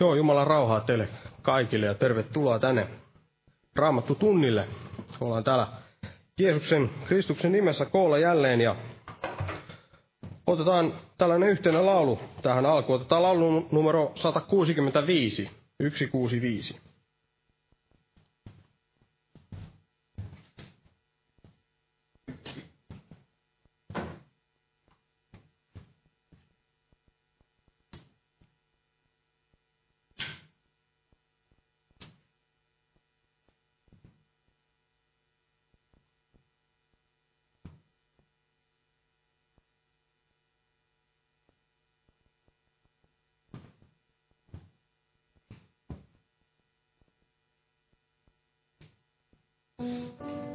Joo, Jumalan rauhaa teille kaikille ja tervetuloa tänne Raamattu tunnille. Ollaan täällä Jeesuksen, Kristuksen nimessä koolla jälleen ja otetaan tällainen yhteinen laulu tähän alkuun. Otetaan laulu numero 165, 165. うん。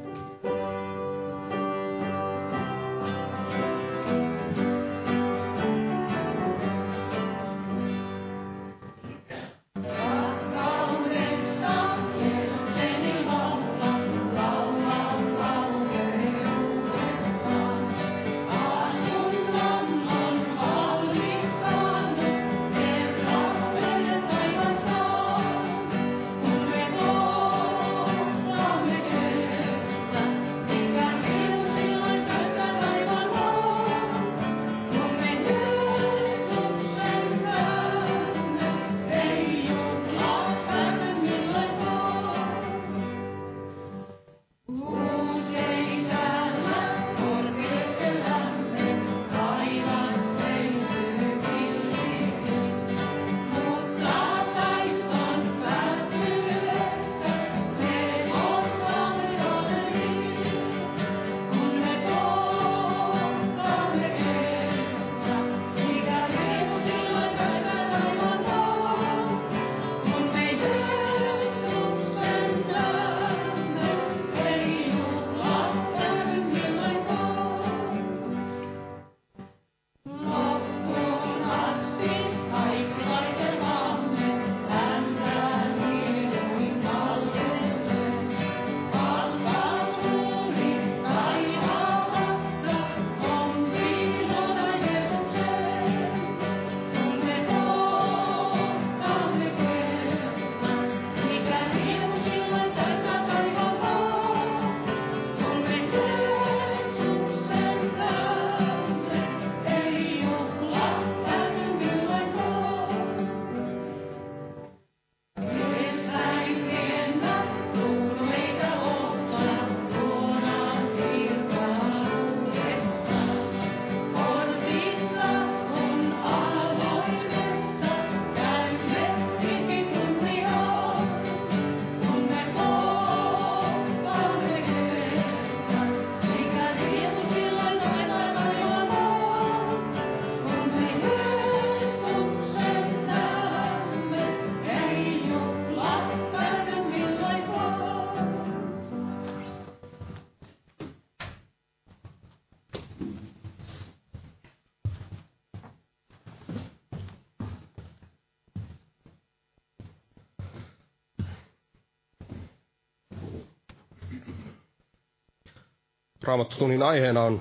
Raamattotunnin aiheena on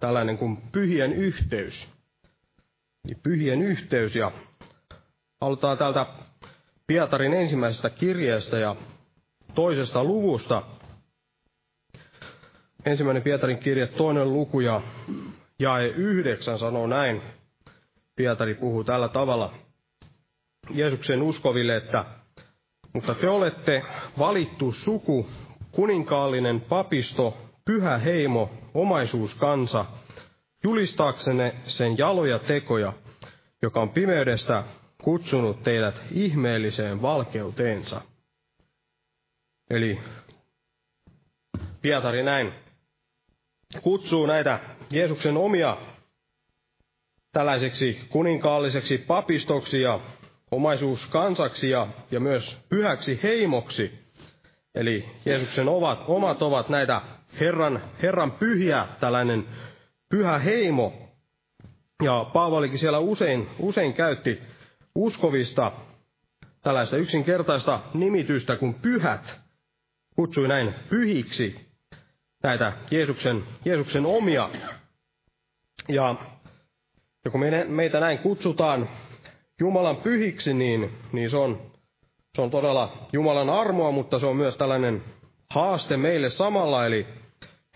tällainen kuin pyhien yhteys. Pyhien yhteys ja aloitetaan täältä Pietarin ensimmäisestä kirjeestä ja toisesta luvusta. Ensimmäinen Pietarin kirje, toinen luku ja jae yhdeksän sanoo näin. Pietari puhuu tällä tavalla Jeesuksen uskoville, että mutta te olette valittu suku, kuninkaallinen papisto, pyhä heimo, omaisuuskansa, julistaaksenne sen jaloja tekoja, joka on pimeydestä kutsunut teidät ihmeelliseen valkeuteensa. Eli Pietari näin kutsuu näitä Jeesuksen omia tällaiseksi kuninkaalliseksi papistoksi ja omaisuuskansaksi ja, ja myös pyhäksi heimoksi. Eli Jeesuksen ovat, omat ovat näitä Herran, Herran pyhiä, tällainen pyhä heimo. Ja Paavalikin siellä usein, usein käytti uskovista tällaista yksinkertaista nimitystä kuin pyhät. Kutsui näin pyhiksi näitä Jeesuksen, Jeesuksen omia. Ja, ja kun meitä näin kutsutaan Jumalan pyhiksi, niin, niin se, on, se on todella Jumalan armoa, mutta se on myös tällainen haaste meille samalla, eli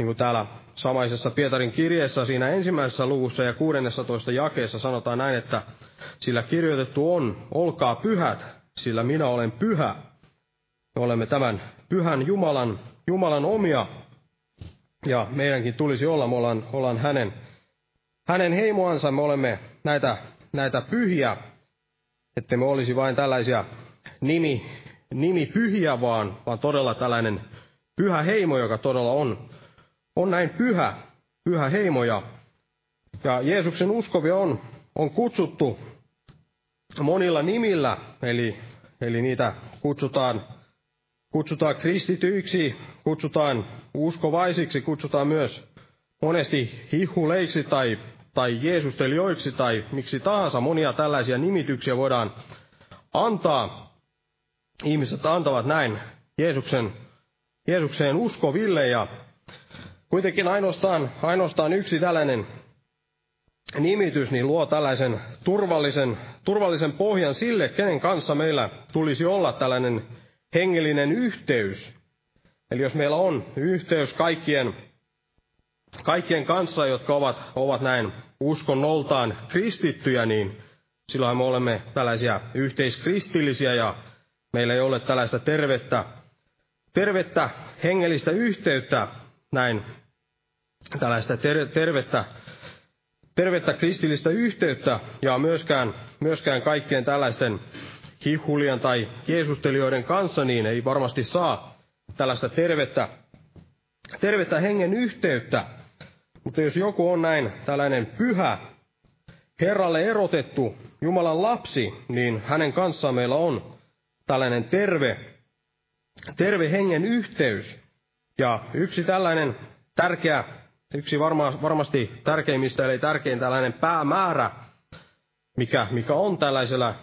niin kuin täällä samaisessa Pietarin kirjeessä siinä ensimmäisessä luvussa ja 16 jakeessa sanotaan näin, että sillä kirjoitettu on, olkaa pyhät, sillä minä olen pyhä. Me olemme tämän pyhän Jumalan, Jumalan omia, ja meidänkin tulisi olla, me ollaan, ollaan hänen, hänen heimoansa, me olemme näitä, näitä pyhiä, että me olisi vain tällaisia nimi, nimi pyhiä, vaan, vaan todella tällainen pyhä heimo, joka todella on, on näin pyhä, pyhä heimo. Ja, ja Jeesuksen uskovia on, on kutsuttu monilla nimillä, eli, eli niitä kutsutaan, kutsutaan kristityiksi, kutsutaan uskovaisiksi, kutsutaan myös monesti hihuleiksi tai, tai jeesustelijoiksi tai miksi tahansa. Monia tällaisia nimityksiä voidaan antaa. Ihmiset antavat näin Jeesuksen, Jeesukseen uskoville ja kuitenkin ainoastaan, ainoastaan yksi tällainen nimitys niin luo tällaisen turvallisen, turvallisen pohjan sille, kenen kanssa meillä tulisi olla tällainen hengellinen yhteys. Eli jos meillä on yhteys kaikkien, kaikkien kanssa, jotka ovat, ovat näin uskonnoltaan kristittyjä, niin silloin me olemme tällaisia yhteiskristillisiä ja meillä ei ole tällaista tervettä, tervettä hengellistä yhteyttä, näin tällaista ter, tervettä tervettä kristillistä yhteyttä ja myöskään, myöskään kaikkien tällaisten hihulien tai jeesustelijoiden kanssa, niin ei varmasti saa tällaista tervettä, tervettä hengen yhteyttä. Mutta jos joku on näin tällainen pyhä, Herralle erotettu Jumalan lapsi, niin hänen kanssaan meillä on tällainen terve, terve hengen yhteys. Ja yksi tällainen tärkeä yksi varma, varmasti tärkeimmistä, eli tärkein tällainen päämäärä, mikä, mikä on tällaisella,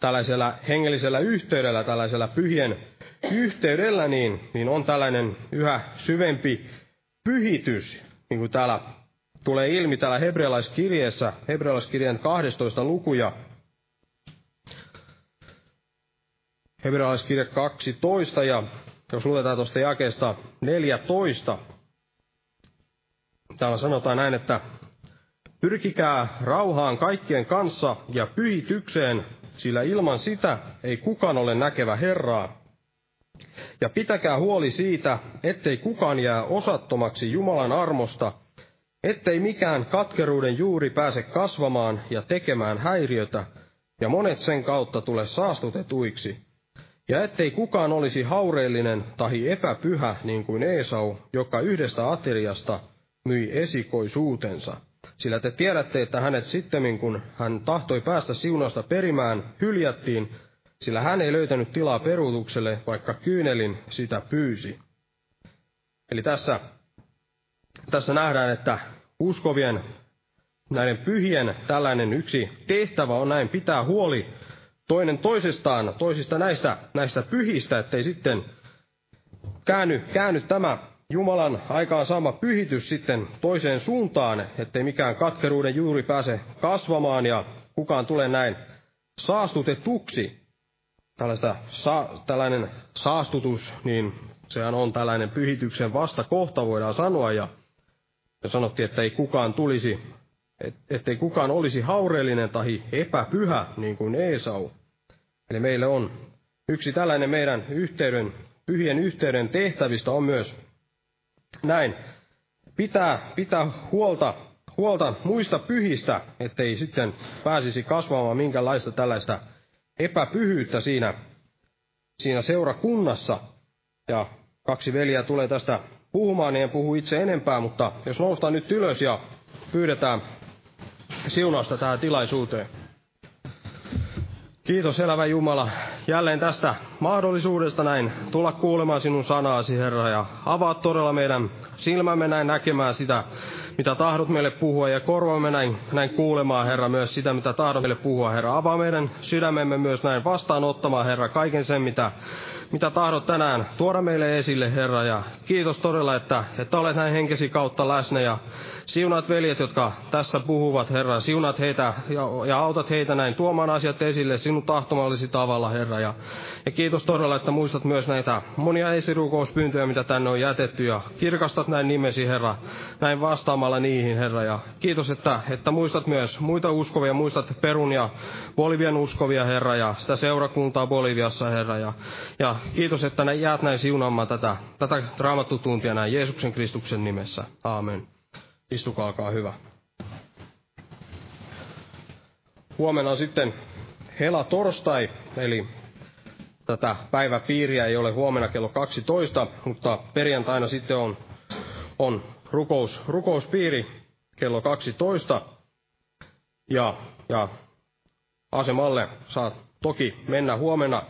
tällaisella hengellisellä yhteydellä, tällaisella pyhien yhteydellä, niin, niin on tällainen yhä syvempi pyhitys, niin kuin täällä tulee ilmi täällä hebrealaiskirjeessä, hebrealaiskirjan 12 lukuja, hebrealaiskirja 12, ja jos luetaan tuosta jakeesta 14, Täällä sanotaan näin, että pyrkikää rauhaan kaikkien kanssa ja pyhitykseen, sillä ilman sitä ei kukaan ole näkevä Herraa. Ja pitäkää huoli siitä, ettei kukaan jää osattomaksi Jumalan armosta, ettei mikään katkeruuden juuri pääse kasvamaan ja tekemään häiriötä, ja monet sen kautta tule saastutetuiksi. Ja ettei kukaan olisi haureellinen tahi epäpyhä niin kuin Esau, joka yhdestä ateriasta myi esikoisuutensa. Sillä te tiedätte, että hänet sitten, kun hän tahtoi päästä siunausta perimään, hyljättiin, sillä hän ei löytänyt tilaa peruutukselle, vaikka kyynelin sitä pyysi. Eli tässä, tässä nähdään, että uskovien, näiden pyhien tällainen yksi tehtävä on näin pitää huoli toinen toisestaan, toisista näistä, näistä pyhistä, ettei sitten käänny, käänny tämä Jumalan aikaan saama pyhitys sitten toiseen suuntaan, ettei mikään katkeruuden juuri pääse kasvamaan ja kukaan tule näin saastutetuksi. Sa, tällainen saastutus, niin sehän on tällainen pyhityksen vastakohta, voidaan sanoa, ja, sanottiin, että ei kukaan tulisi, et, ettei kukaan olisi haureellinen tai epäpyhä, niin kuin Esau. Eli meille on yksi tällainen meidän yhteyden, pyhien yhteyden tehtävistä on myös näin pitää, pitää huolta, huolta muista pyhistä, ettei sitten pääsisi kasvamaan minkälaista tällaista epäpyhyyttä siinä, siinä seurakunnassa. Ja kaksi veljeä tulee tästä puhumaan, niin en puhu itse enempää, mutta jos noustaan nyt ylös ja pyydetään siunausta tähän tilaisuuteen. Kiitos elävä Jumala jälleen tästä mahdollisuudesta näin tulla kuulemaan sinun sanaasi, Herra, ja avaa todella meidän silmämme näin näkemään sitä, mitä tahdot meille puhua, ja korvaamme näin, näin kuulemaan, Herra, myös sitä, mitä tahdot meille puhua, Herra. Avaa meidän sydämemme myös näin vastaanottamaan, Herra, kaiken sen, mitä mitä tahdot tänään tuoda meille esille, Herra. Ja kiitos todella, että, että olet näin henkesi kautta läsnä ja siunaat veljet, jotka tässä puhuvat, Herra. Siunaat heitä ja, ja autat heitä näin tuomaan asiat esille sinun tahtomallisi tavalla, Herra. Ja, ja kiitos todella, että muistat myös näitä monia esirukouspyyntöjä, mitä tänne on jätetty. Ja kirkastat näin nimesi, Herra, näin vastaamalla niihin, Herra. Ja kiitos, että, että muistat myös muita uskovia, muistat Perun ja Bolivian uskovia, Herra, ja sitä seurakuntaa Boliviassa, Herra. Ja, ja kiitos, että näin jäät näin siunaamaan tätä, tätä raamattutuntia näin Jeesuksen Kristuksen nimessä. Aamen. Istukaa, hyvä. Huomenna on sitten hela torstai, eli tätä päiväpiiriä ei ole huomenna kello 12, mutta perjantaina sitten on, on rukous, rukouspiiri kello 12. Ja, ja asemalle saa toki mennä huomenna,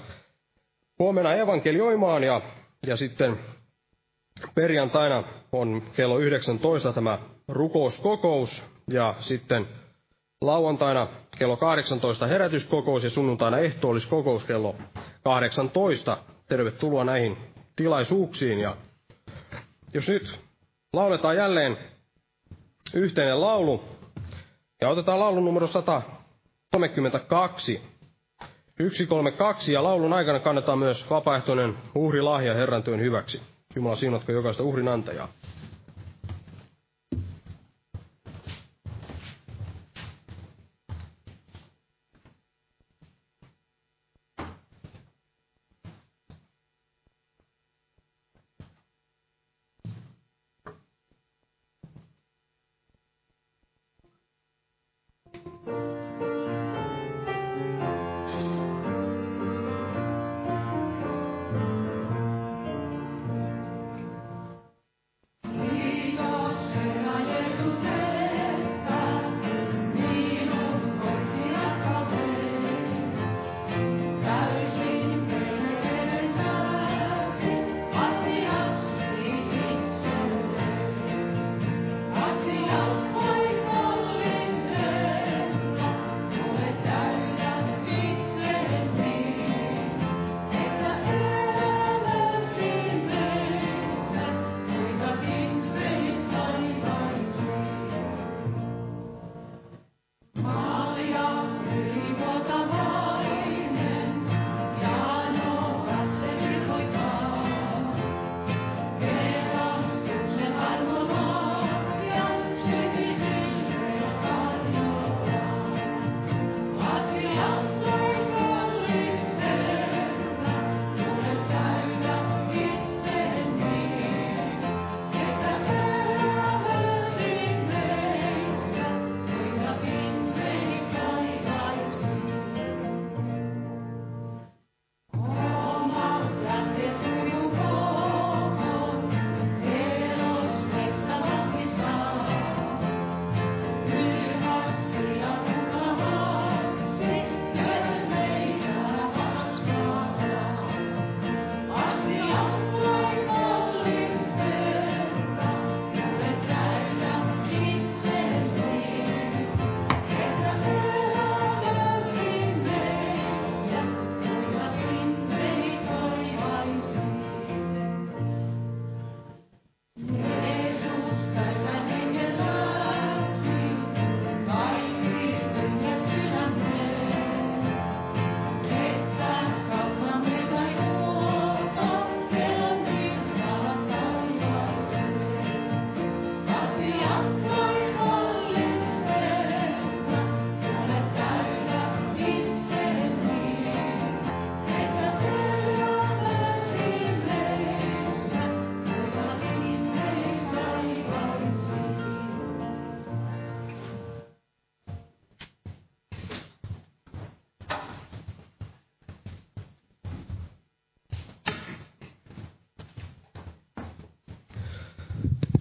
huomenna evankelioimaan ja, ja sitten perjantaina on kello 19 tämä rukouskokous ja sitten lauantaina kello 18 herätyskokous ja sunnuntaina ehtoolliskokous kello 18. Tervetuloa näihin tilaisuuksiin ja jos nyt lauletaan jälleen yhteinen laulu ja otetaan laulun numero 132. 132 ja laulun aikana kannetaan myös vapaaehtoinen uhrilahja Herran työn hyväksi. Jumala siunatko jokaista uhrin antajaa.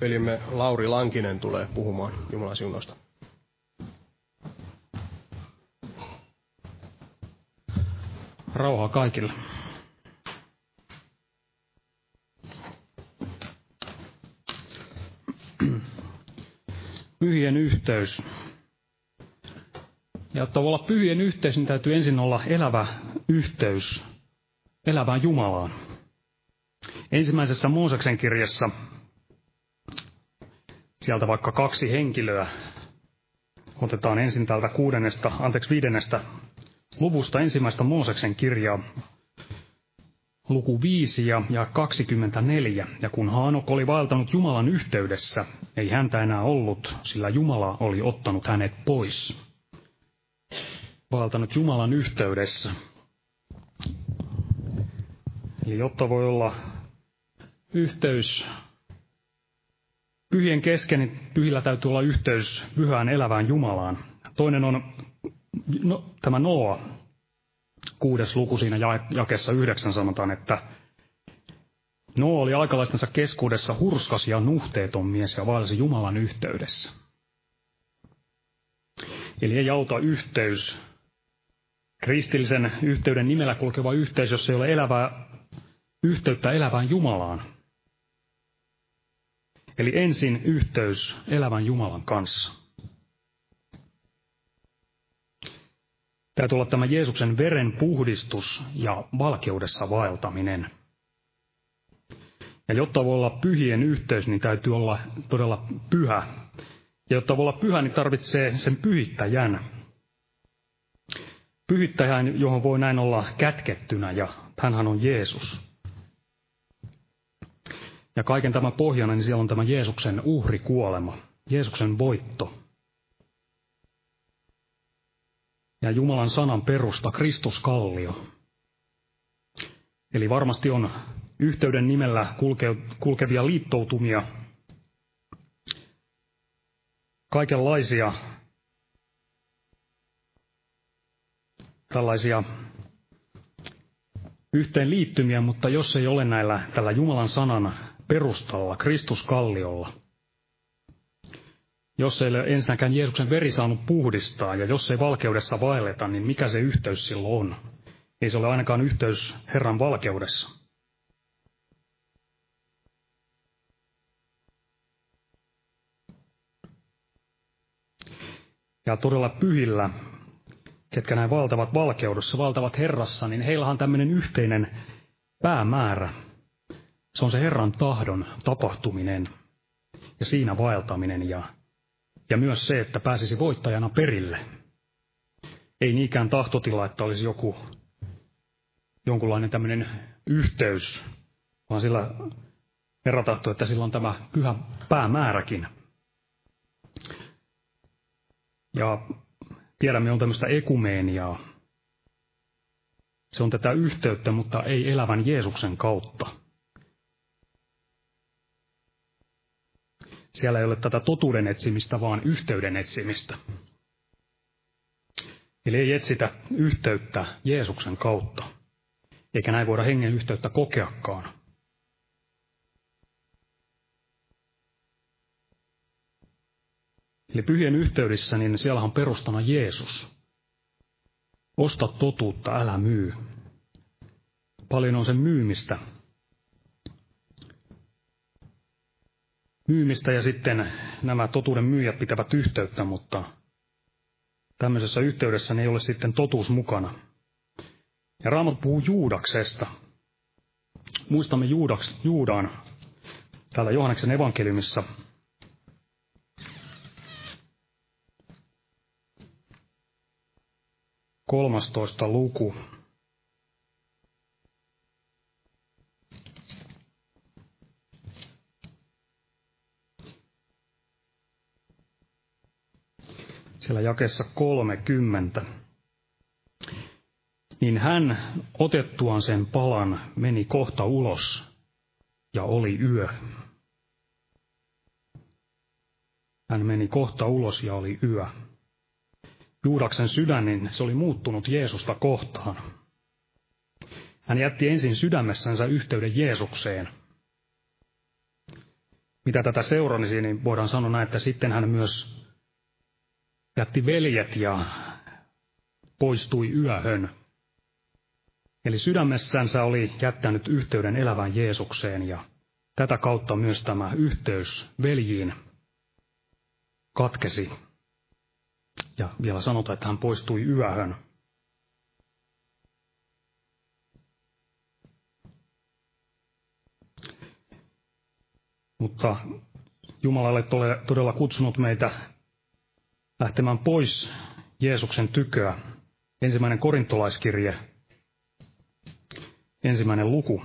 Velimme Lauri Lankinen tulee puhumaan Jumalan siunosta. Rauhaa kaikille. pyhien yhteys. Ja jotta olla pyhien yhteys, niin täytyy ensin olla elävä yhteys elävään Jumalaan. Ensimmäisessä Mooseksen kirjassa sieltä vaikka kaksi henkilöä. Otetaan ensin täältä kuudennesta, anteeksi viidennestä luvusta ensimmäistä Mooseksen kirjaa, luku 5 ja, ja 24. Ja kun Haanok oli vaeltanut Jumalan yhteydessä, ei häntä enää ollut, sillä Jumala oli ottanut hänet pois. Vaeltanut Jumalan yhteydessä. Eli jotta voi olla yhteys pyhien kesken, niin pyhillä täytyy olla yhteys pyhään elävään Jumalaan. Toinen on no, tämä Noa, kuudes luku siinä jakessa yhdeksän sanotaan, että Noa oli aikalaistensa keskuudessa hurskas ja nuhteeton mies ja vaelsi Jumalan yhteydessä. Eli ei auta yhteys, kristillisen yhteyden nimellä kulkeva yhteys, jos ei ole elävää, yhteyttä elävään Jumalaan. Eli ensin yhteys elävän Jumalan kanssa. Täytyy olla tämä Jeesuksen veren puhdistus ja valkeudessa vaeltaminen. Ja jotta voi olla pyhien yhteys, niin täytyy olla todella pyhä. Ja jotta voi olla pyhä, niin tarvitsee sen pyhittäjän. Pyhittäjän, johon voi näin olla kätkettynä, ja hänhän on Jeesus. Ja kaiken tämän pohjana, niin siellä on tämä Jeesuksen uhrikuolema, Jeesuksen voitto. Ja Jumalan sanan perusta, Kristus Kallio. Eli varmasti on yhteyden nimellä kulke, kulkevia liittoutumia, kaikenlaisia tällaisia yhteenliittymiä, mutta jos ei ole näillä tällä Jumalan sanan perustalla, Kristuskalliolla. Jos ei ole ensinnäkään Jeesuksen veri saanut puhdistaa ja jos ei valkeudessa vaelleta, niin mikä se yhteys silloin on? Ei se ole ainakaan yhteys Herran valkeudessa. Ja todella pyhillä, ketkä näin valtavat valkeudessa, valtavat Herrassa, niin heillä on tämmöinen yhteinen päämäärä, se on se Herran tahdon tapahtuminen ja siinä vaeltaminen ja, ja myös se, että pääsisi voittajana perille. Ei niinkään tahtotila, että olisi joku jonkunlainen tämmöinen yhteys, vaan sillä Herra tahtoo, että sillä on tämä pyhä päämääräkin. Ja tiedämme, on tämmöistä ekumeeniaa. Se on tätä yhteyttä, mutta ei elävän Jeesuksen kautta. Siellä ei ole tätä totuuden etsimistä, vaan yhteyden etsimistä. Eli ei etsitä yhteyttä Jeesuksen kautta, eikä näin voida hengen yhteyttä kokeakaan. Eli pyhien yhteydessä, niin siellä on perustana Jeesus. Osta totuutta, älä myy. Paljon on sen myymistä, myymistä ja sitten nämä totuuden myyjät pitävät yhteyttä, mutta tämmöisessä yhteydessä ei ole sitten totuus mukana. Ja Raamat puhuu Juudaksesta. Muistamme Juudaks, Juudaan täällä Johanneksen evankeliumissa. Kolmastoista luku. Siellä jakessa 30. Niin hän otettuaan sen palan meni kohta ulos ja oli yö. Hän meni kohta ulos ja oli yö. Juudaksen sydän, niin se oli muuttunut Jeesusta kohtaan. Hän jätti ensin sydämessänsä yhteyden Jeesukseen. Mitä tätä seurasi, niin voidaan sanoa näin, että sitten hän myös jätti veljet ja poistui yöhön. Eli sydämessänsä oli jättänyt yhteyden elävään Jeesukseen ja tätä kautta myös tämä yhteys veljiin katkesi. Ja vielä sanotaan, että hän poistui yöhön. Mutta Jumala oli todella kutsunut meitä lähtemään pois Jeesuksen tyköä. Ensimmäinen korintolaiskirje, ensimmäinen luku.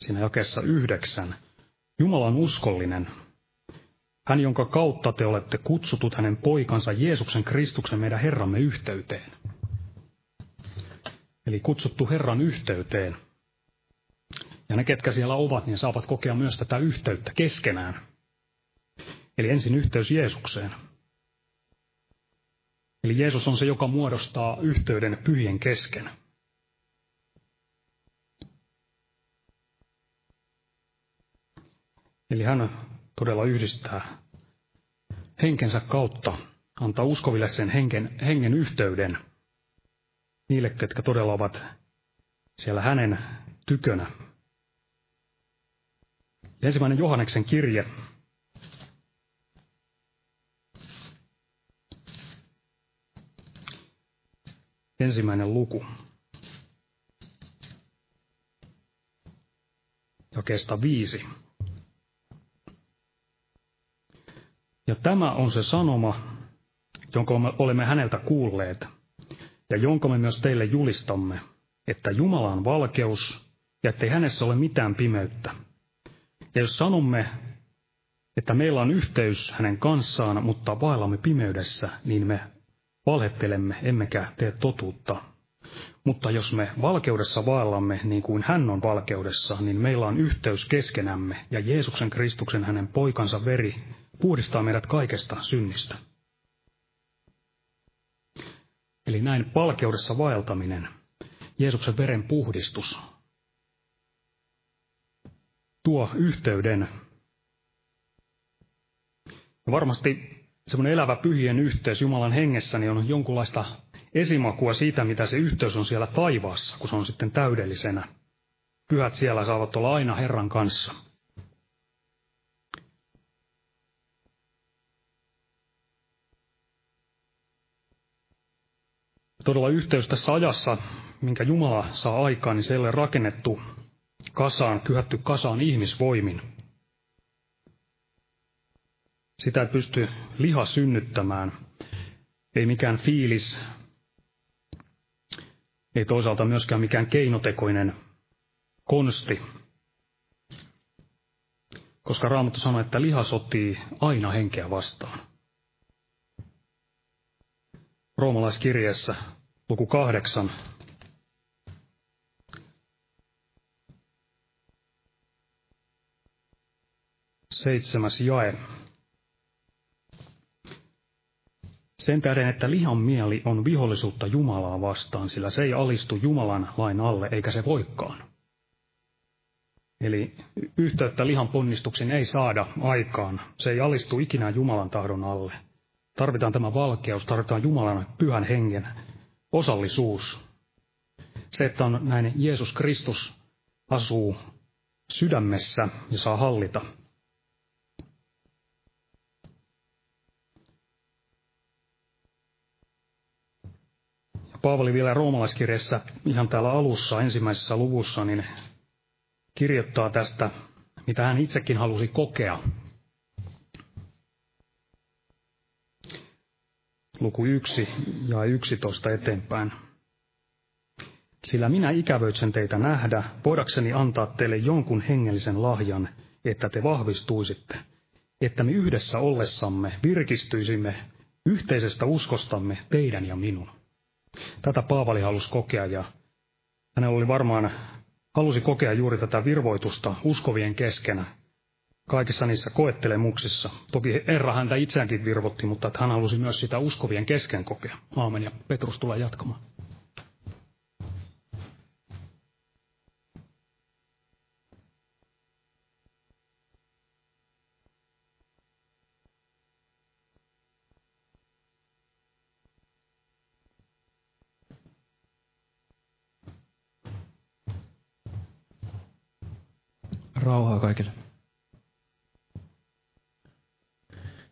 Siinä jakessa yhdeksän. Jumala on uskollinen. Hän, jonka kautta te olette kutsutut hänen poikansa Jeesuksen Kristuksen meidän Herramme yhteyteen. Eli kutsuttu Herran yhteyteen. Ja ne, ketkä siellä ovat, niin saavat kokea myös tätä yhteyttä keskenään. Eli ensin yhteys Jeesukseen. Eli Jeesus on se, joka muodostaa yhteyden pyhien kesken. Eli hän todella yhdistää henkensä kautta, antaa uskoville sen hengen, hengen yhteyden niille, ketkä todella ovat siellä hänen tykönä. Ensimmäinen Johanneksen kirje. Ensimmäinen luku. Jakeesta viisi. Ja tämä on se sanoma, jonka me olemme häneltä kuulleet, ja jonka me myös teille julistamme, että Jumala on valkeus, ja ettei hänessä ole mitään pimeyttä. Ja jos sanomme, että meillä on yhteys hänen kanssaan, mutta vaellamme pimeydessä, niin me valhettelemme, emmekä tee totuutta. Mutta jos me valkeudessa vaellamme niin kuin hän on valkeudessa, niin meillä on yhteys keskenämme, ja Jeesuksen Kristuksen hänen poikansa veri puhdistaa meidät kaikesta synnistä. Eli näin valkeudessa vaeltaminen, Jeesuksen veren puhdistus, tuo yhteyden. Ja varmasti semmoinen elävä pyhien yhteys Jumalan hengessä niin on jonkunlaista esimakua siitä, mitä se yhteys on siellä taivaassa, kun se on sitten täydellisenä. Pyhät siellä saavat olla aina Herran kanssa. Todella yhteys tässä ajassa, minkä Jumala saa aikaan, niin se ei ole rakennettu kasaan, kyhätty kasaan ihmisvoimin. Sitä ei pysty liha synnyttämään. Ei mikään fiilis, ei toisaalta myöskään mikään keinotekoinen konsti. Koska Raamattu sanoo, että liha sotii aina henkeä vastaan. Roomalaiskirjeessä luku kahdeksan seitsemäs jae. Sen tähden, että lihan mieli on vihollisuutta Jumalaa vastaan, sillä se ei alistu Jumalan lain alle, eikä se voikaan. Eli yhteyttä lihan ponnistuksen ei saada aikaan. Se ei alistu ikinä Jumalan tahdon alle. Tarvitaan tämä valkeus, tarvitaan Jumalan pyhän hengen osallisuus. Se, että on näin Jeesus Kristus asuu sydämessä ja saa hallita Paavali vielä roomalaiskirjassa ihan täällä alussa, ensimmäisessä luvussa, niin kirjoittaa tästä, mitä hän itsekin halusi kokea. Luku 1 ja 11 eteenpäin. Sillä minä ikävöitsen teitä nähdä, voidakseni antaa teille jonkun hengellisen lahjan, että te vahvistuisitte, että me yhdessä ollessamme virkistyisimme yhteisestä uskostamme teidän ja minun. Tätä Paavali halusi kokea ja hänellä oli varmaan, halusi kokea juuri tätä virvoitusta uskovien keskenä kaikissa niissä koettelemuksissa. Toki Herra häntä itseäänkin virvotti, mutta hän halusi myös sitä uskovien kesken kokea. Aamen ja Petrus tulee jatkamaan. Rauhaa kaikille.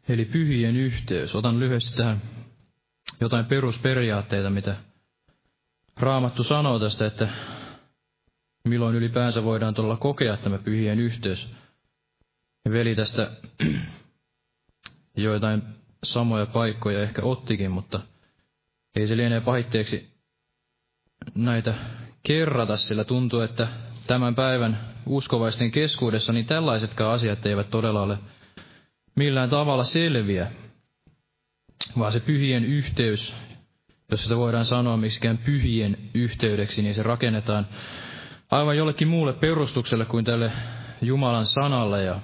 Eli pyhien yhteys. Otan lyhyesti tähän jotain perusperiaatteita, mitä Raamattu sanoo tästä, että milloin ylipäänsä voidaan tuolla kokea tämä pyhien yhteys. Veli tästä joitain samoja paikkoja ehkä ottikin, mutta ei se lienee pahitteeksi näitä kerrata, sillä tuntuu, että tämän päivän uskovaisten keskuudessa niin tällaisetkaan asiat eivät todella ole millään tavalla selviä, vaan se pyhien yhteys, jos sitä voidaan sanoa miksikään pyhien yhteydeksi, niin se rakennetaan aivan jollekin muulle perustukselle kuin tälle Jumalan sanalle ja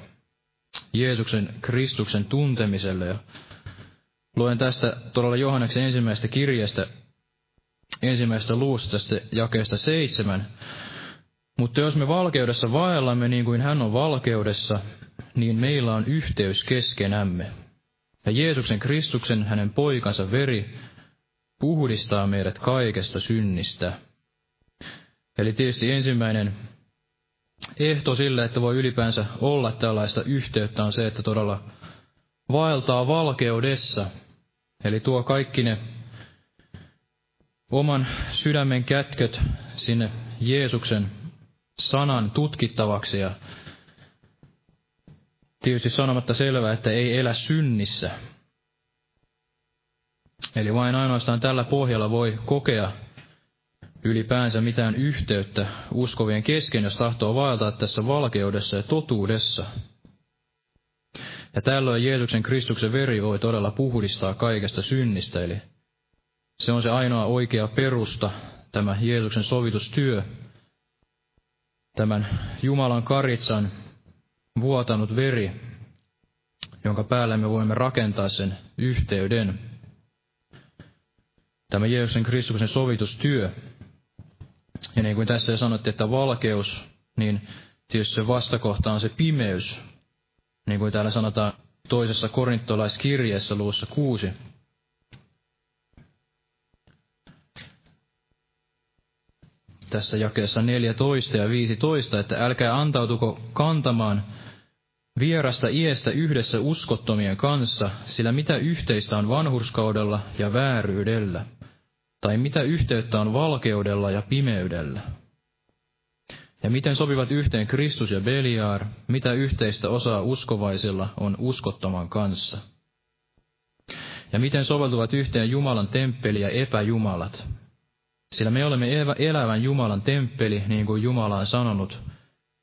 Jeesuksen Kristuksen tuntemiselle. Ja luen tästä todella Johanneksen ensimmäisestä kirjasta, ensimmäisestä luusta tästä jakeesta seitsemän. Mutta jos me valkeudessa vaellamme niin kuin hän on valkeudessa, niin meillä on yhteys keskenämme. Ja Jeesuksen Kristuksen, hänen poikansa veri, puhdistaa meidät kaikesta synnistä. Eli tietysti ensimmäinen ehto sille, että voi ylipäänsä olla tällaista yhteyttä, on se, että todella vaeltaa valkeudessa. Eli tuo kaikki ne oman sydämen kätköt sinne Jeesuksen sanan tutkittavaksi ja tietysti sanomatta selvää, että ei elä synnissä. Eli vain ainoastaan tällä pohjalla voi kokea ylipäänsä mitään yhteyttä uskovien kesken, jos tahtoo vaeltaa tässä valkeudessa ja totuudessa. Ja tällöin Jeesuksen Kristuksen veri voi todella puhdistaa kaikesta synnistä, eli se on se ainoa oikea perusta, tämä Jeesuksen sovitustyö, tämän Jumalan karitsan vuotanut veri, jonka päälle me voimme rakentaa sen yhteyden. Tämä Jeesuksen Kristuksen sovitustyö. Ja niin kuin tässä sanottiin, että valkeus, niin tietysti se vastakohta on se pimeys. Niin kuin täällä sanotaan toisessa korintolaiskirjeessä luussa kuusi. Tässä jakeessa 14 ja 15, että älkää antautuko kantamaan vierasta iestä yhdessä uskottomien kanssa, sillä mitä yhteistä on vanhurskaudella ja vääryydellä, tai mitä yhteyttä on valkeudella ja pimeydellä. Ja miten sopivat yhteen Kristus ja Beliar, mitä yhteistä osaa uskovaisilla on uskottoman kanssa. Ja miten soveltuvat yhteen Jumalan temppeli ja epäjumalat. Sillä me olemme elävän Jumalan temppeli, niin kuin Jumala on sanonut,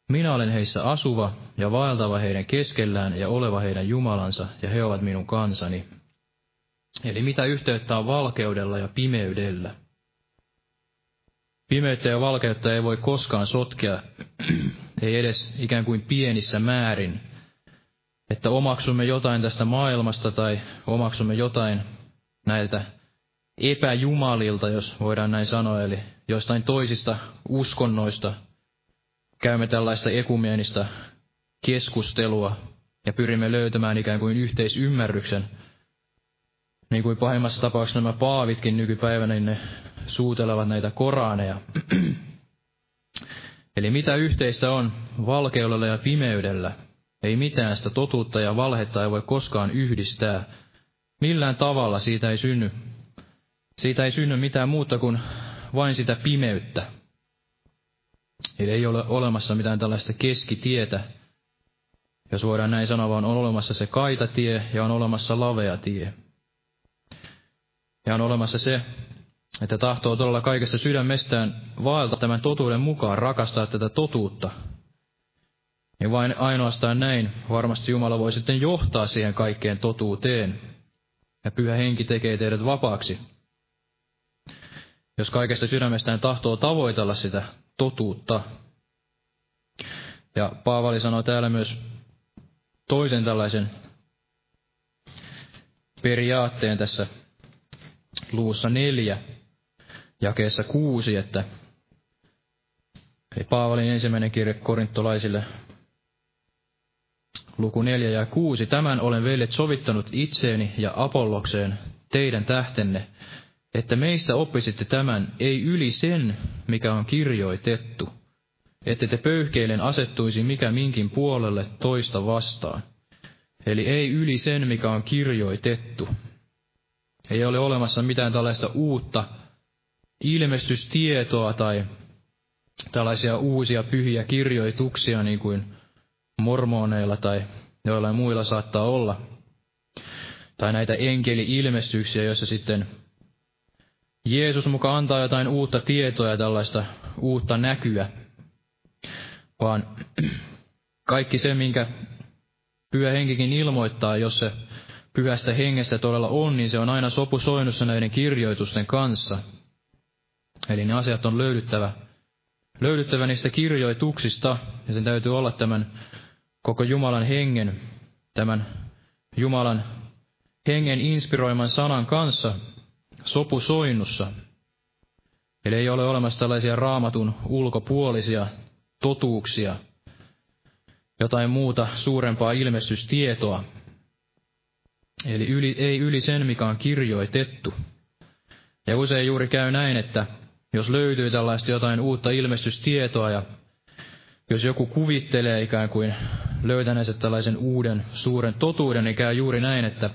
minä olen heissä asuva ja vaeltava heidän keskellään ja oleva heidän Jumalansa, ja he ovat minun kansani. Eli mitä yhteyttä on valkeudella ja pimeydellä? Pimeyttä ja valkeutta ei voi koskaan sotkea, ei edes ikään kuin pienissä määrin, että omaksumme jotain tästä maailmasta tai omaksumme jotain näiltä epäjumalilta, jos voidaan näin sanoa, eli jostain toisista uskonnoista – käymme tällaista ekumenista keskustelua ja pyrimme löytämään ikään kuin yhteisymmärryksen. Niin kuin pahimmassa tapauksessa nämä paavitkin nykypäivänä, niin ne suutelevat näitä koraaneja. Eli mitä yhteistä on valkeudella ja pimeydellä? Ei mitään sitä totuutta ja valhetta ei voi koskaan yhdistää. Millään tavalla siitä ei synny. Siitä ei synny mitään muuta kuin vain sitä pimeyttä. Eli ei ole olemassa mitään tällaista keskitietä, jos voidaan näin sanoa, vaan on olemassa se kaitatie ja on olemassa lavea tie. Ja on olemassa se, että tahtoo todella kaikesta sydämestään vaelta tämän totuuden mukaan, rakastaa tätä totuutta. Ja vain ainoastaan näin varmasti Jumala voi sitten johtaa siihen kaikkeen totuuteen. Ja pyhä henki tekee teidät vapaaksi. Jos kaikesta sydämestään tahtoo tavoitella sitä totuutta. Ja Paavali sanoo täällä myös toisen tällaisen periaatteen tässä luussa neljä, jakeessa kuusi, että eli Paavalin ensimmäinen kirje korintolaisille, luku neljä ja kuusi. Tämän olen veljet sovittanut itseeni ja Apollokseen teidän tähtenne, että meistä oppisitte tämän ei yli sen, mikä on kirjoitettu, ette te pöyhkeilen asettuisi mikä minkin puolelle toista vastaan. Eli ei yli sen, mikä on kirjoitettu. Ei ole olemassa mitään tällaista uutta ilmestystietoa tai tällaisia uusia pyhiä kirjoituksia niin kuin mormoneilla tai joillain muilla saattaa olla. Tai näitä enkeli-ilmestyksiä, joissa sitten Jeesus mukaan antaa jotain uutta tietoa ja tällaista uutta näkyä. Vaan kaikki se, minkä pyhä henkikin ilmoittaa, jos se pyhästä hengestä todella on, niin se on aina sopusoinnussa näiden kirjoitusten kanssa. Eli ne asiat on löydyttävä, löydyttävä niistä kirjoituksista, ja sen täytyy olla tämän koko Jumalan hengen, tämän Jumalan hengen inspiroiman sanan kanssa sopusoinnussa. Eli ei ole olemassa tällaisia raamatun ulkopuolisia totuuksia, jotain muuta suurempaa ilmestystietoa. Eli yli, ei yli sen, mikä on kirjoitettu. Ja usein juuri käy näin, että jos löytyy tällaista jotain uutta ilmestystietoa ja jos joku kuvittelee ikään kuin löytäneensä tällaisen uuden suuren totuuden, niin käy juuri näin, että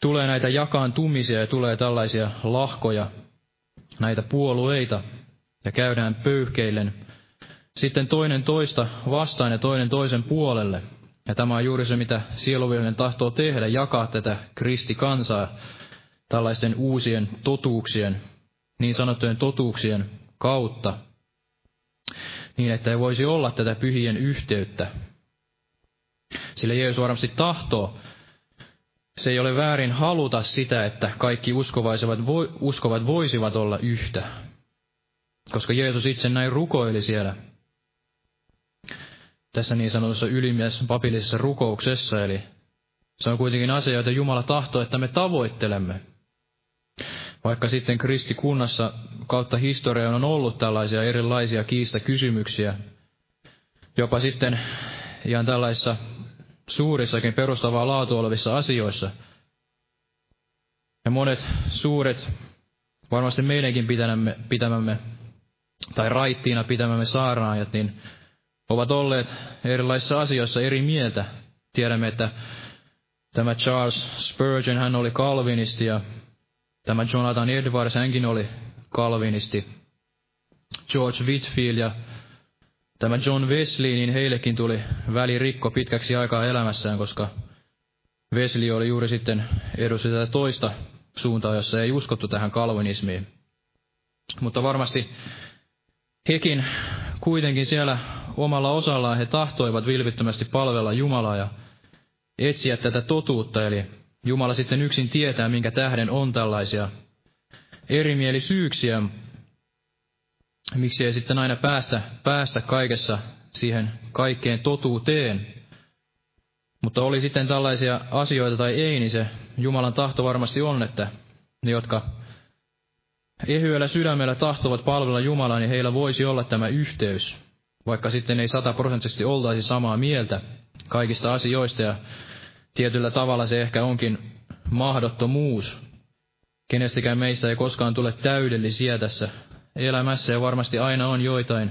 tulee näitä jakaantumisia ja tulee tällaisia lahkoja, näitä puolueita, ja käydään pöyhkeillen sitten toinen toista vastaan ja toinen toisen puolelle. Ja tämä on juuri se, mitä sieluvihollinen tahtoo tehdä, jakaa tätä kristikansaa tällaisten uusien totuuksien, niin sanottujen totuuksien kautta, niin että ei voisi olla tätä pyhien yhteyttä. Sillä Jeesus varmasti tahtoo, se ei ole väärin haluta sitä, että kaikki uskovaiset, uskovat voisivat olla yhtä. Koska Jeesus itse näin rukoili siellä tässä niin sanotussa ylimies papillisessa rukouksessa, eli se on kuitenkin asia, jota Jumala tahtoo, että me tavoittelemme. Vaikka sitten kristikunnassa kautta historian on ollut tällaisia erilaisia kiistakysymyksiä, jopa sitten ihan tällaisissa suurissakin perustavaa laatu olevissa asioissa. Ja monet suuret, varmasti meidänkin pitämämme, pitämämme tai raittiina pitämämme saaraajat, niin ovat olleet erilaisissa asioissa eri mieltä. Tiedämme, että tämä Charles Spurgeon, hän oli kalvinisti ja tämä Jonathan Edwards, hänkin oli kalvinisti. George Whitfield ja tämä John Wesley, niin heillekin tuli välirikko pitkäksi aikaa elämässään, koska Wesley oli juuri sitten edusti tätä toista suuntaa, jossa ei uskottu tähän kalvinismiin. Mutta varmasti hekin kuitenkin siellä omalla osallaan he tahtoivat vilpittömästi palvella Jumalaa ja etsiä tätä totuutta, eli Jumala sitten yksin tietää, minkä tähden on tällaisia erimielisyyksiä, miksi ei sitten aina päästä, päästä kaikessa siihen kaikkeen totuuteen. Mutta oli sitten tällaisia asioita tai ei, niin se Jumalan tahto varmasti on, että ne, jotka ehyellä sydämellä tahtovat palvella Jumalaa, niin heillä voisi olla tämä yhteys vaikka sitten ei sataprosenttisesti oltaisi samaa mieltä kaikista asioista ja tietyllä tavalla se ehkä onkin mahdottomuus. Kenestäkään meistä ei koskaan tule täydellisiä tässä elämässä ja varmasti aina on joitain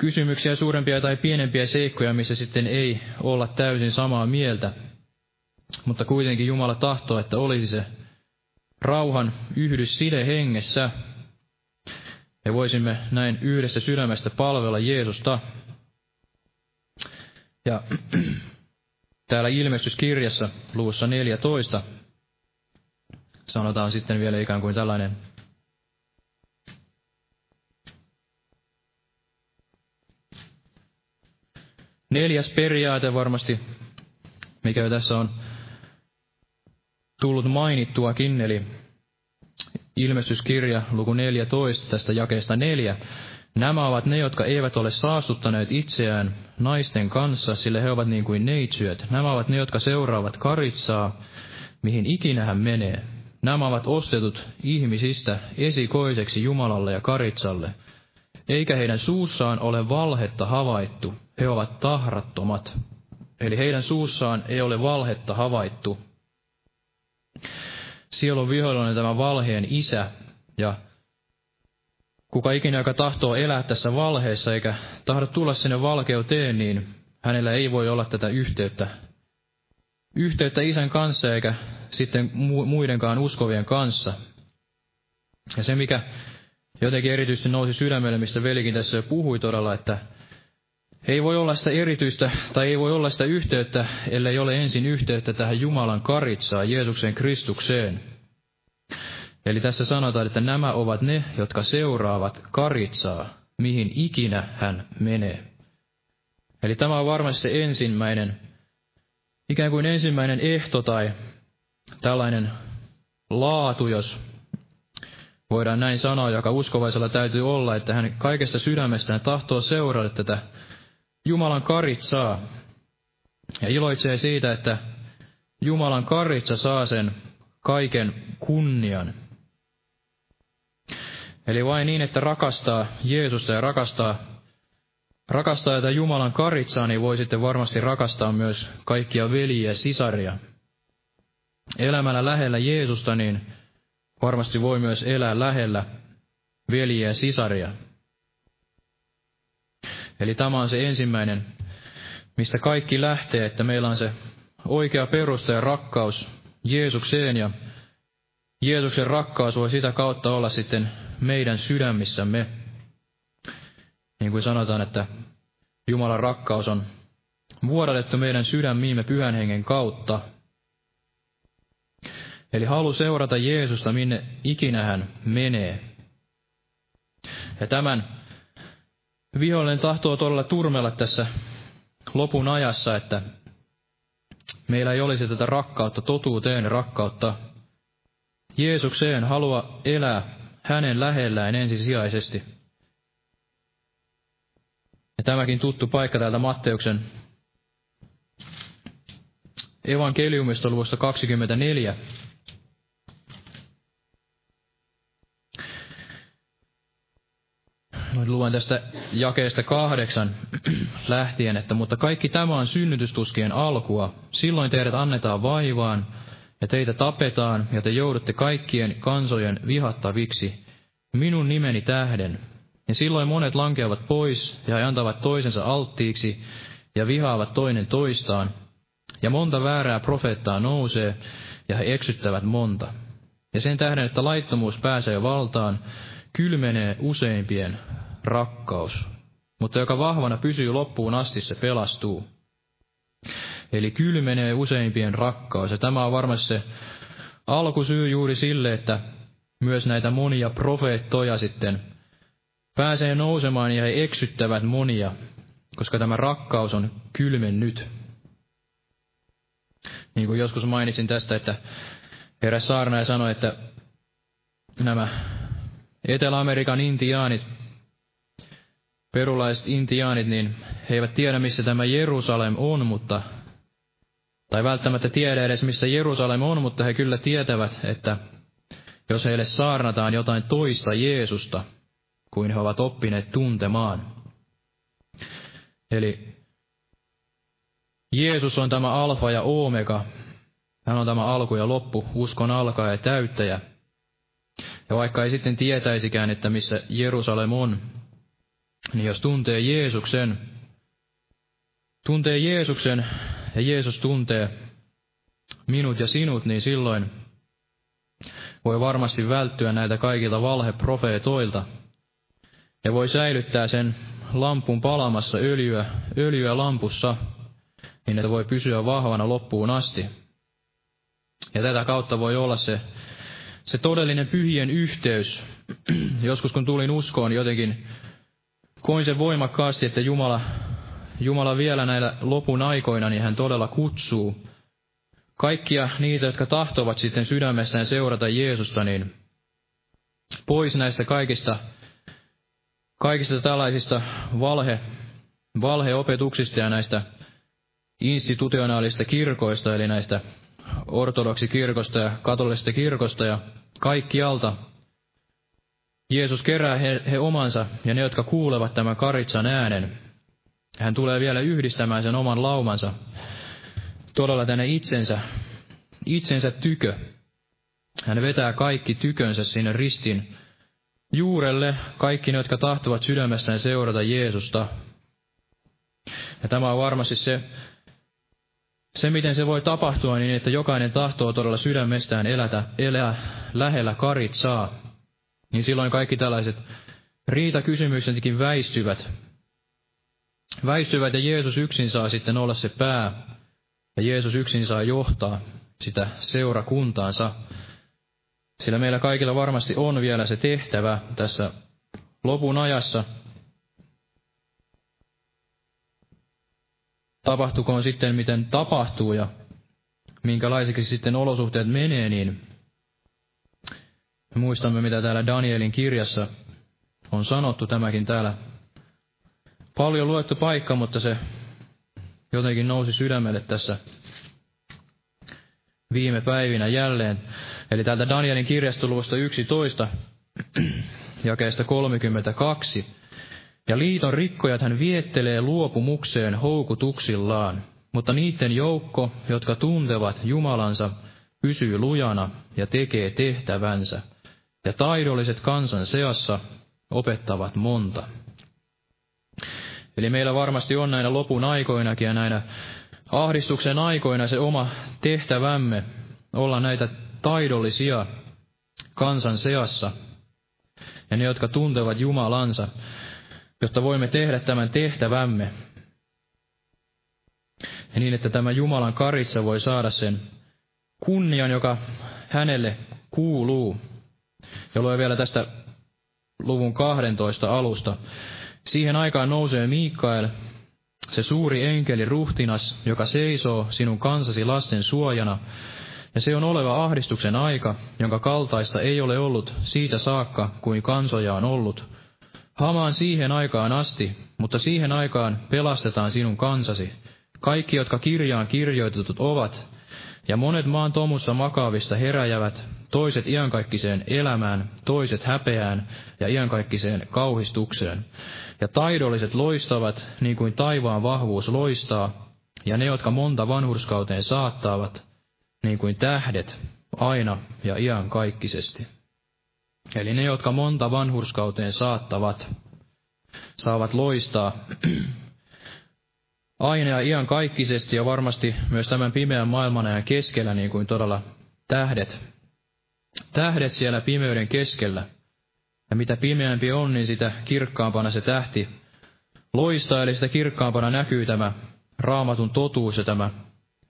kysymyksiä, suurempia tai pienempiä seikkoja, missä sitten ei olla täysin samaa mieltä. Mutta kuitenkin Jumala tahtoo, että olisi se rauhan yhdys side hengessä, ja voisimme näin yhdessä sydämestä palvella Jeesusta. Ja täällä ilmestyskirjassa luvussa 14 sanotaan sitten vielä ikään kuin tällainen neljäs periaate varmasti, mikä tässä on tullut mainittuakin, eli ilmestyskirja, luku 14, tästä jakeesta 4. Nämä ovat ne, jotka eivät ole saastuttaneet itseään naisten kanssa, sillä he ovat niin kuin neitsyöt. Nämä ovat ne, jotka seuraavat karitsaa, mihin ikinä hän menee. Nämä ovat ostetut ihmisistä esikoiseksi Jumalalle ja karitsalle. Eikä heidän suussaan ole valhetta havaittu. He ovat tahrattomat. Eli heidän suussaan ei ole valhetta havaittu sielun vihollinen tämä valheen isä, ja kuka ikinä, joka tahtoo elää tässä valheessa eikä tahdo tulla sinne valkeuteen, niin hänellä ei voi olla tätä yhteyttä, yhteyttä isän kanssa eikä sitten muidenkaan uskovien kanssa. Ja se, mikä jotenkin erityisesti nousi sydämelle, mistä velikin tässä jo puhui todella, että ei voi olla sitä erityistä tai ei voi olla sitä yhteyttä, ellei ole ensin yhteyttä tähän Jumalan karitsaan, Jeesuksen Kristukseen. Eli tässä sanotaan, että nämä ovat ne, jotka seuraavat karitsaa, mihin ikinä hän menee. Eli tämä on varmasti se ensimmäinen, ikään kuin ensimmäinen ehto tai tällainen laatu, jos voidaan näin sanoa, joka uskovaisella täytyy olla, että hän kaikesta sydämestään tahtoo seurata tätä Jumalan karitsaa. Ja iloitsee siitä, että Jumalan karitsa saa sen kaiken kunnian. Eli vain niin, että rakastaa Jeesusta ja rakastaa, rakastaa tätä Jumalan karitsaa, niin voi sitten varmasti rakastaa myös kaikkia veliä ja sisaria. Elämällä lähellä Jeesusta, niin varmasti voi myös elää lähellä veliä ja sisaria. Eli tämä on se ensimmäinen, mistä kaikki lähtee, että meillä on se oikea perusta ja rakkaus Jeesukseen ja Jeesuksen rakkaus voi sitä kautta olla sitten meidän sydämissämme. Niin kuin sanotaan, että Jumalan rakkaus on vuodatettu meidän sydämiimme pyhän hengen kautta. Eli halu seurata Jeesusta, minne ikinä hän menee. Ja tämän Vihollinen tahtoo todella turmella tässä lopun ajassa, että meillä ei olisi tätä rakkautta totuuteen, rakkautta Jeesukseen, halua elää hänen lähellään ensisijaisesti. Ja tämäkin tuttu paikka täältä Matteuksen evankeliumista luvusta 24. luen tästä jakeesta kahdeksan lähtien, että mutta kaikki tämä on synnytystuskien alkua. Silloin teidät annetaan vaivaan, ja teitä tapetaan, ja te joudutte kaikkien kansojen vihattaviksi minun nimeni tähden. Ja silloin monet lankeavat pois, ja he antavat toisensa alttiiksi, ja vihaavat toinen toistaan. Ja monta väärää profeettaa nousee, ja he eksyttävät monta. Ja sen tähden, että laittomuus pääsee valtaan, kylmenee useimpien rakkaus, mutta joka vahvana pysyy loppuun asti, se pelastuu. Eli kylmenee useimpien rakkaus, ja tämä on varmasti se alkusyy juuri sille, että myös näitä monia profeettoja sitten pääsee nousemaan ja he eksyttävät monia, koska tämä rakkaus on kylmennyt. Niin kuin joskus mainitsin tästä, että eräs saarnaaja sanoi, että nämä Etelä-Amerikan intiaanit perulaiset intiaanit, niin he eivät tiedä, missä tämä Jerusalem on, mutta tai välttämättä tiedä edes, missä Jerusalem on, mutta he kyllä tietävät, että jos heille saarnataan jotain toista Jeesusta, kuin he ovat oppineet tuntemaan. Eli Jeesus on tämä alfa ja omega. Hän on tämä alku ja loppu, uskon alkaa ja täyttäjä. Ja vaikka ei sitten tietäisikään, että missä Jerusalem on, niin jos tuntee Jeesuksen, tuntee Jeesuksen ja Jeesus tuntee minut ja sinut, niin silloin voi varmasti välttyä näiltä kaikilta valheprofeetoilta ja voi säilyttää sen lampun palamassa öljyä, öljyä lampussa, niin että voi pysyä vahvana loppuun asti. Ja tätä kautta voi olla se, se todellinen pyhien yhteys. Joskus kun tulin uskoon, jotenkin koin sen voimakkaasti, että Jumala, Jumala vielä näillä lopun aikoina, niin hän todella kutsuu kaikkia niitä, jotka tahtovat sitten sydämessään seurata Jeesusta, niin pois näistä kaikista, kaikista tällaisista valhe, valheopetuksista ja näistä institutionaalista kirkoista, eli näistä ortodoksikirkosta ja katolisesta kirkosta ja kaikkialta, Jeesus kerää he, he omansa ja ne, jotka kuulevat tämän karitsan äänen. Hän tulee vielä yhdistämään sen oman laumansa todella tänne itsensä, itsensä tykö. Hän vetää kaikki tykönsä sinne ristin, juurelle kaikki ne, jotka tahtovat sydämestään seurata Jeesusta. Ja tämä on varmasti se, se, miten se voi tapahtua niin, että jokainen tahtoo todella sydämestään elätä, elää lähellä karitsaa, niin silloin kaikki tällaiset riitakysymyksetkin väistyvät. Väistyvät ja Jeesus yksin saa sitten olla se pää, ja Jeesus yksin saa johtaa sitä seurakuntaansa. Sillä meillä kaikilla varmasti on vielä se tehtävä tässä lopun ajassa. Tapahtukoon sitten miten tapahtuu ja minkälaisiksi sitten olosuhteet menee, niin me muistamme mitä täällä Danielin kirjassa on sanottu tämäkin täällä. Paljon luettu paikka, mutta se jotenkin nousi sydämelle tässä viime päivinä jälleen. Eli täältä Danielin kirjastoluvusta 11, jakeesta 32. Ja liiton rikkojat hän viettelee luopumukseen houkutuksillaan, mutta niiden joukko, jotka tuntevat Jumalansa, pysyy lujana ja tekee tehtävänsä, ja taidolliset kansan seassa opettavat monta. Eli meillä varmasti on näinä lopun aikoinakin ja näinä ahdistuksen aikoina se oma tehtävämme olla näitä taidollisia kansan seassa ja ne, jotka tuntevat Jumalansa, jotta voimme tehdä tämän tehtävämme. Ja niin, että tämä Jumalan karitsa voi saada sen kunnian, joka hänelle kuuluu. Ja lue vielä tästä luvun 12 alusta. Siihen aikaan nousee Mikael, se suuri enkeli ruhtinas, joka seisoo sinun kansasi lasten suojana, ja se on oleva ahdistuksen aika, jonka kaltaista ei ole ollut siitä saakka, kuin kansoja on ollut. Hamaan siihen aikaan asti, mutta siihen aikaan pelastetaan sinun kansasi. Kaikki, jotka kirjaan kirjoitetut ovat, ja monet maan tomussa makaavista heräjävät, toiset iankaikkiseen elämään, toiset häpeään ja iankaikkiseen kauhistukseen. Ja taidolliset loistavat, niin kuin taivaan vahvuus loistaa, ja ne, jotka monta vanhurskauteen saattavat, niin kuin tähdet, aina ja iankaikkisesti. Eli ne, jotka monta vanhurskauteen saattavat, saavat loistaa aina ja iankaikkisesti ja varmasti myös tämän pimeän maailman ajan keskellä, niin kuin todella tähdet tähdet siellä pimeyden keskellä. Ja mitä pimeämpi on, niin sitä kirkkaampana se tähti loistaa, eli sitä kirkkaampana näkyy tämä raamatun totuus ja tämä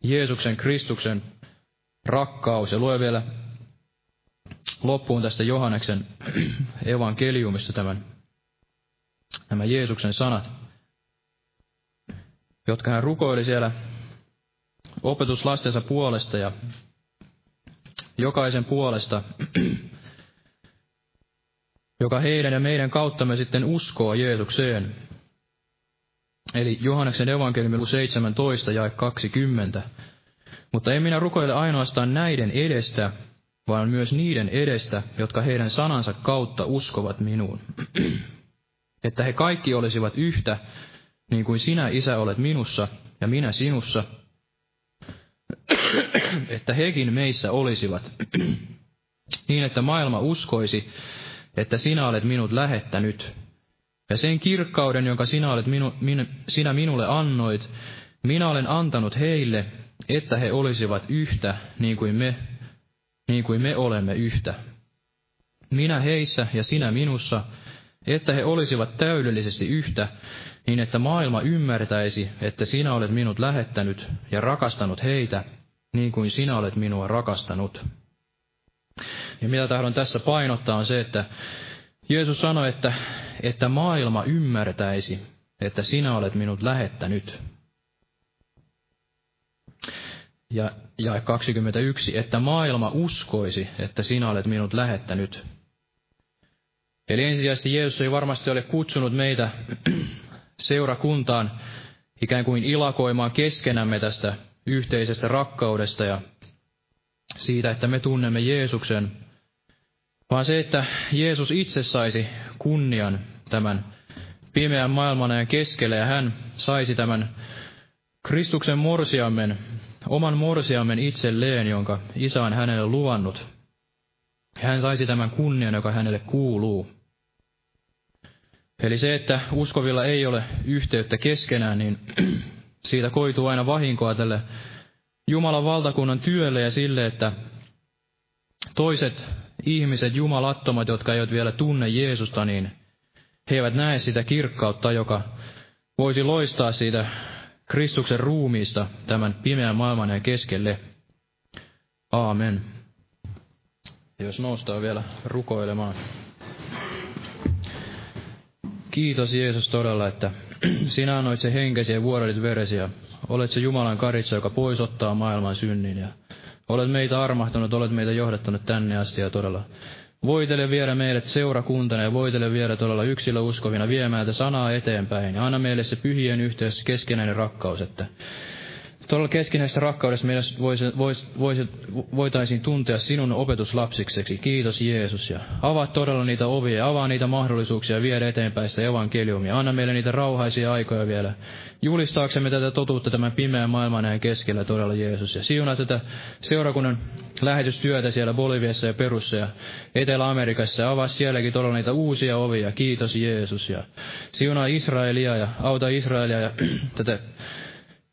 Jeesuksen Kristuksen rakkaus. Ja lue vielä loppuun tästä Johanneksen evankeliumista tämän, nämä Jeesuksen sanat, jotka hän rukoili siellä opetuslastensa puolesta ja jokaisen puolesta, joka heidän ja meidän kauttamme sitten uskoo Jeesukseen. Eli Johanneksen evankeliumi 17 ja 20. Mutta en minä rukoile ainoastaan näiden edestä, vaan myös niiden edestä, jotka heidän sanansa kautta uskovat minuun. että he kaikki olisivat yhtä, niin kuin sinä, Isä, olet minussa ja minä sinussa, että hekin meissä olisivat, niin että maailma uskoisi, että sinä olet minut lähettänyt. Ja sen kirkkauden, jonka sinä, olet minu, min, sinä minulle annoit, minä olen antanut heille, että he olisivat yhtä, niin kuin me, niin kuin me olemme yhtä. Minä heissä ja sinä minussa, että he olisivat täydellisesti yhtä, niin että maailma ymmärtäisi, että sinä olet minut lähettänyt ja rakastanut heitä, niin kuin sinä olet minua rakastanut. Ja mitä tahdon tässä painottaa on se, että Jeesus sanoi, että, että maailma ymmärtäisi, että sinä olet minut lähettänyt. Ja, ja 21, että maailma uskoisi, että sinä olet minut lähettänyt. Eli ensisijaisesti Jeesus ei varmasti ole kutsunut meitä seurakuntaan ikään kuin ilakoimaan keskenämme tästä yhteisestä rakkaudesta ja siitä, että me tunnemme Jeesuksen, vaan se, että Jeesus itse saisi kunnian tämän pimeän maailman keskellä ja hän saisi tämän Kristuksen morsiamen, oman morsiamen itselleen, jonka isä on hänelle luvannut. Hän saisi tämän kunnian, joka hänelle kuuluu. Eli se, että uskovilla ei ole yhteyttä keskenään, niin siitä koituu aina vahinkoa tälle Jumalan valtakunnan työlle ja sille, että toiset ihmiset, jumalattomat, jotka eivät vielä tunne Jeesusta, niin he eivät näe sitä kirkkautta, joka voisi loistaa siitä Kristuksen ruumiista tämän pimeän maailman ja keskelle. Aamen. Ja jos noustaan vielä rukoilemaan. Kiitos Jeesus todella, että sinä annoit se henkesi ja vuodelit veresi ja olet se Jumalan karitsa, joka pois ottaa maailman synnin ja olet meitä armahtanut, olet meitä johdattanut tänne asti ja todella voitele viedä meidät seurakuntana ja voitele viedä todella yksilö uskovina viemään tätä sanaa eteenpäin. Ja anna meille se pyhien yhteys keskenäinen rakkaus, että Tuolla keskinäisessä rakkaudessa meidän voisi, voisi, voisi, voitaisiin tuntea sinun opetuslapsikseksi. Kiitos Jeesus. Ja avaa todella niitä ovia, avaa niitä mahdollisuuksia viedä eteenpäin sitä evankeliumia. Anna meille niitä rauhaisia aikoja vielä. Julistaaksemme tätä totuutta tämän pimeän maailman näin keskellä todella Jeesus. Ja siunaa tätä seurakunnan lähetystyötä siellä Boliviassa ja Perussa ja Etelä-Amerikassa. Ja avaa sielläkin todella niitä uusia ovia. Kiitos Jeesus. Ja siunaa Israelia ja auta Israelia ja tätä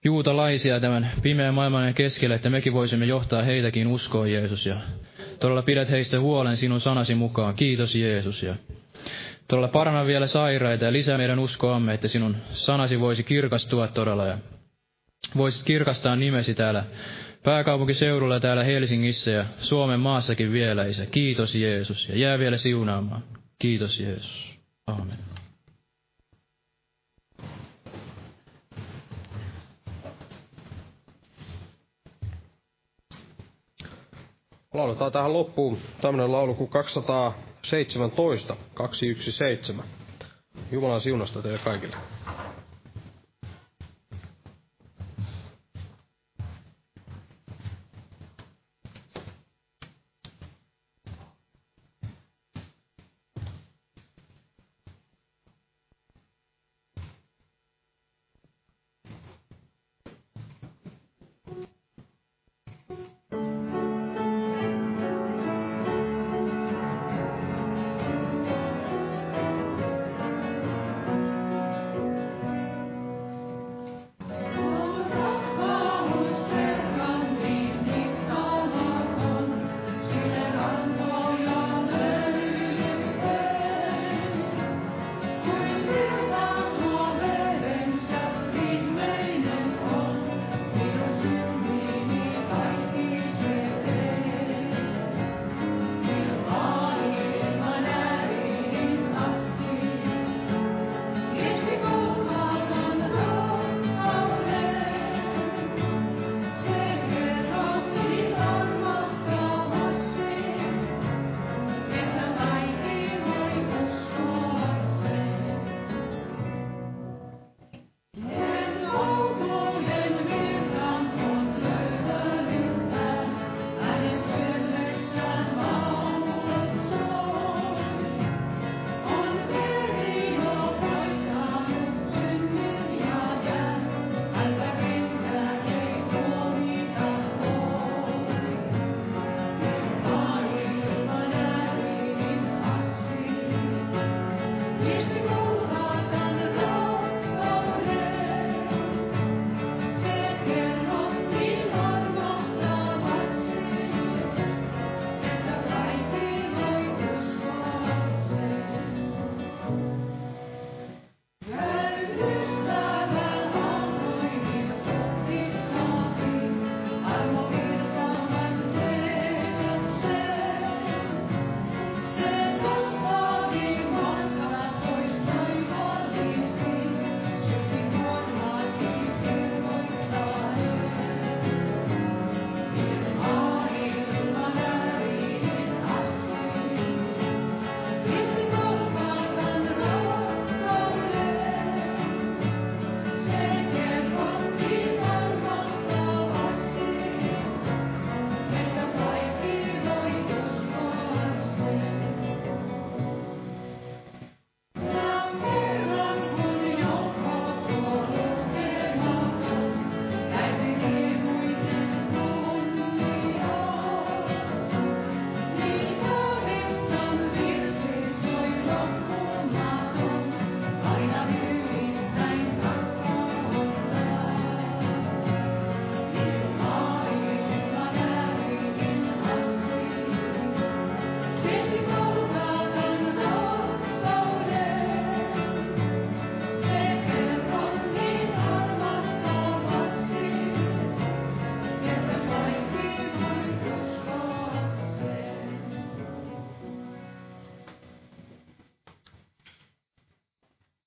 juutalaisia tämän pimeän maailman keskelle, että mekin voisimme johtaa heitäkin uskoon, Jeesus. Ja todella pidät heistä huolen sinun sanasi mukaan. Kiitos, Jeesus. Ja todella paranna vielä sairaita ja lisää meidän uskoamme, että sinun sanasi voisi kirkastua todella ja voisit kirkastaa nimesi täällä pääkaupunkiseudulla täällä Helsingissä ja Suomen maassakin vielä, Isä. Kiitos Jeesus. Ja jää vielä siunaamaan. Kiitos Jeesus. Amen. Lauletaan tähän loppuun tämmöinen laulu kuin 217, 217. Jumalan siunasta teille kaikille.